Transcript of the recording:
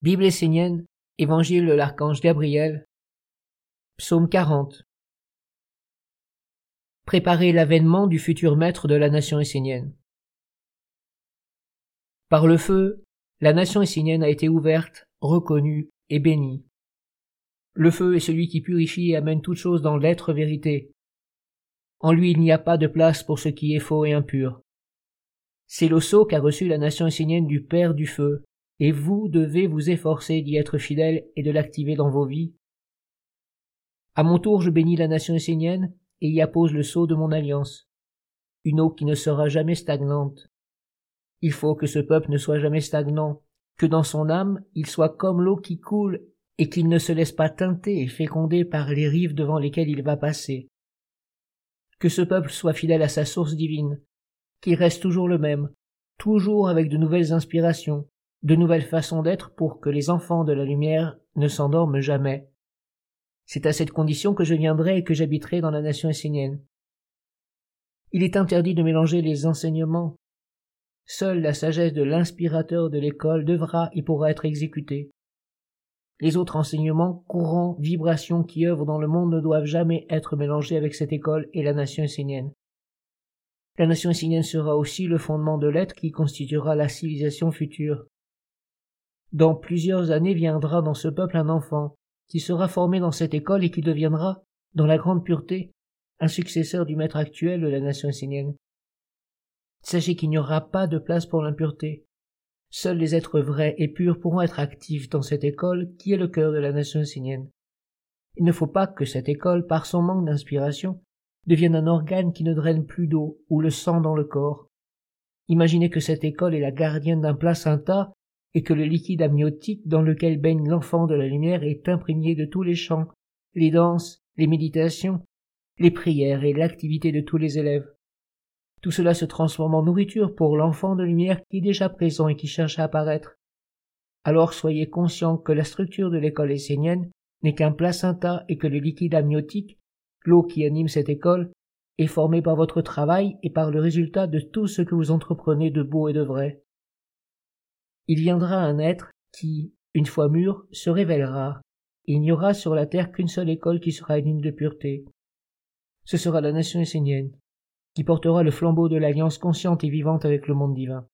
Bible essénienne, Évangile de l'archange Gabriel, Psaume 40. Préparer l'avènement du futur maître de la nation essénienne. Par le feu, la nation essénienne a été ouverte, reconnue et bénie. Le feu est celui qui purifie et amène toute chose dans l'être vérité. En lui il n'y a pas de place pour ce qui est faux et impur. C'est sceau qu'a reçu la nation essénienne du Père du feu, et vous devez vous efforcer d'y être fidèle et de l'activer dans vos vies. À mon tour, je bénis la nation essénienne et y appose le sceau de mon alliance, une eau qui ne sera jamais stagnante. Il faut que ce peuple ne soit jamais stagnant, que dans son âme il soit comme l'eau qui coule et qu'il ne se laisse pas teinter et féconder par les rives devant lesquelles il va passer. Que ce peuple soit fidèle à sa source divine, qu'il reste toujours le même, toujours avec de nouvelles inspirations, de nouvelles façons d'être pour que les enfants de la lumière ne s'endorment jamais. C'est à cette condition que je viendrai et que j'habiterai dans la nation essénienne. Il est interdit de mélanger les enseignements. Seule la sagesse de l'inspirateur de l'école devra et pourra être exécutée. Les autres enseignements, courants, vibrations qui œuvrent dans le monde ne doivent jamais être mélangés avec cette école et la nation essénienne. La nation essénienne sera aussi le fondement de l'être qui constituera la civilisation future. Dans plusieurs années viendra dans ce peuple un enfant, qui sera formé dans cette école et qui deviendra, dans la grande pureté, un successeur du maître actuel de la nation essénienne. Sachez qu'il n'y aura pas de place pour l'impureté. Seuls les êtres vrais et purs pourront être actifs dans cette école qui est le cœur de la nation essénienne. Il ne faut pas que cette école, par son manque d'inspiration, devienne un organe qui ne draine plus d'eau ou le sang dans le corps. Imaginez que cette école est la gardienne d'un placenta et que le liquide amniotique dans lequel baigne l'enfant de la lumière est imprégné de tous les chants, les danses, les méditations, les prières et l'activité de tous les élèves. Tout cela se transforme en nourriture pour l'enfant de lumière qui est déjà présent et qui cherche à apparaître. Alors soyez conscient que la structure de l'école essénienne n'est qu'un placenta et que le liquide amniotique, l'eau qui anime cette école, est formé par votre travail et par le résultat de tout ce que vous entreprenez de beau et de vrai il viendra un être qui, une fois mûr, se révélera. Il n'y aura sur la terre qu'une seule école qui sera digne de pureté. Ce sera la nation essénienne, qui portera le flambeau de l'alliance consciente et vivante avec le monde divin.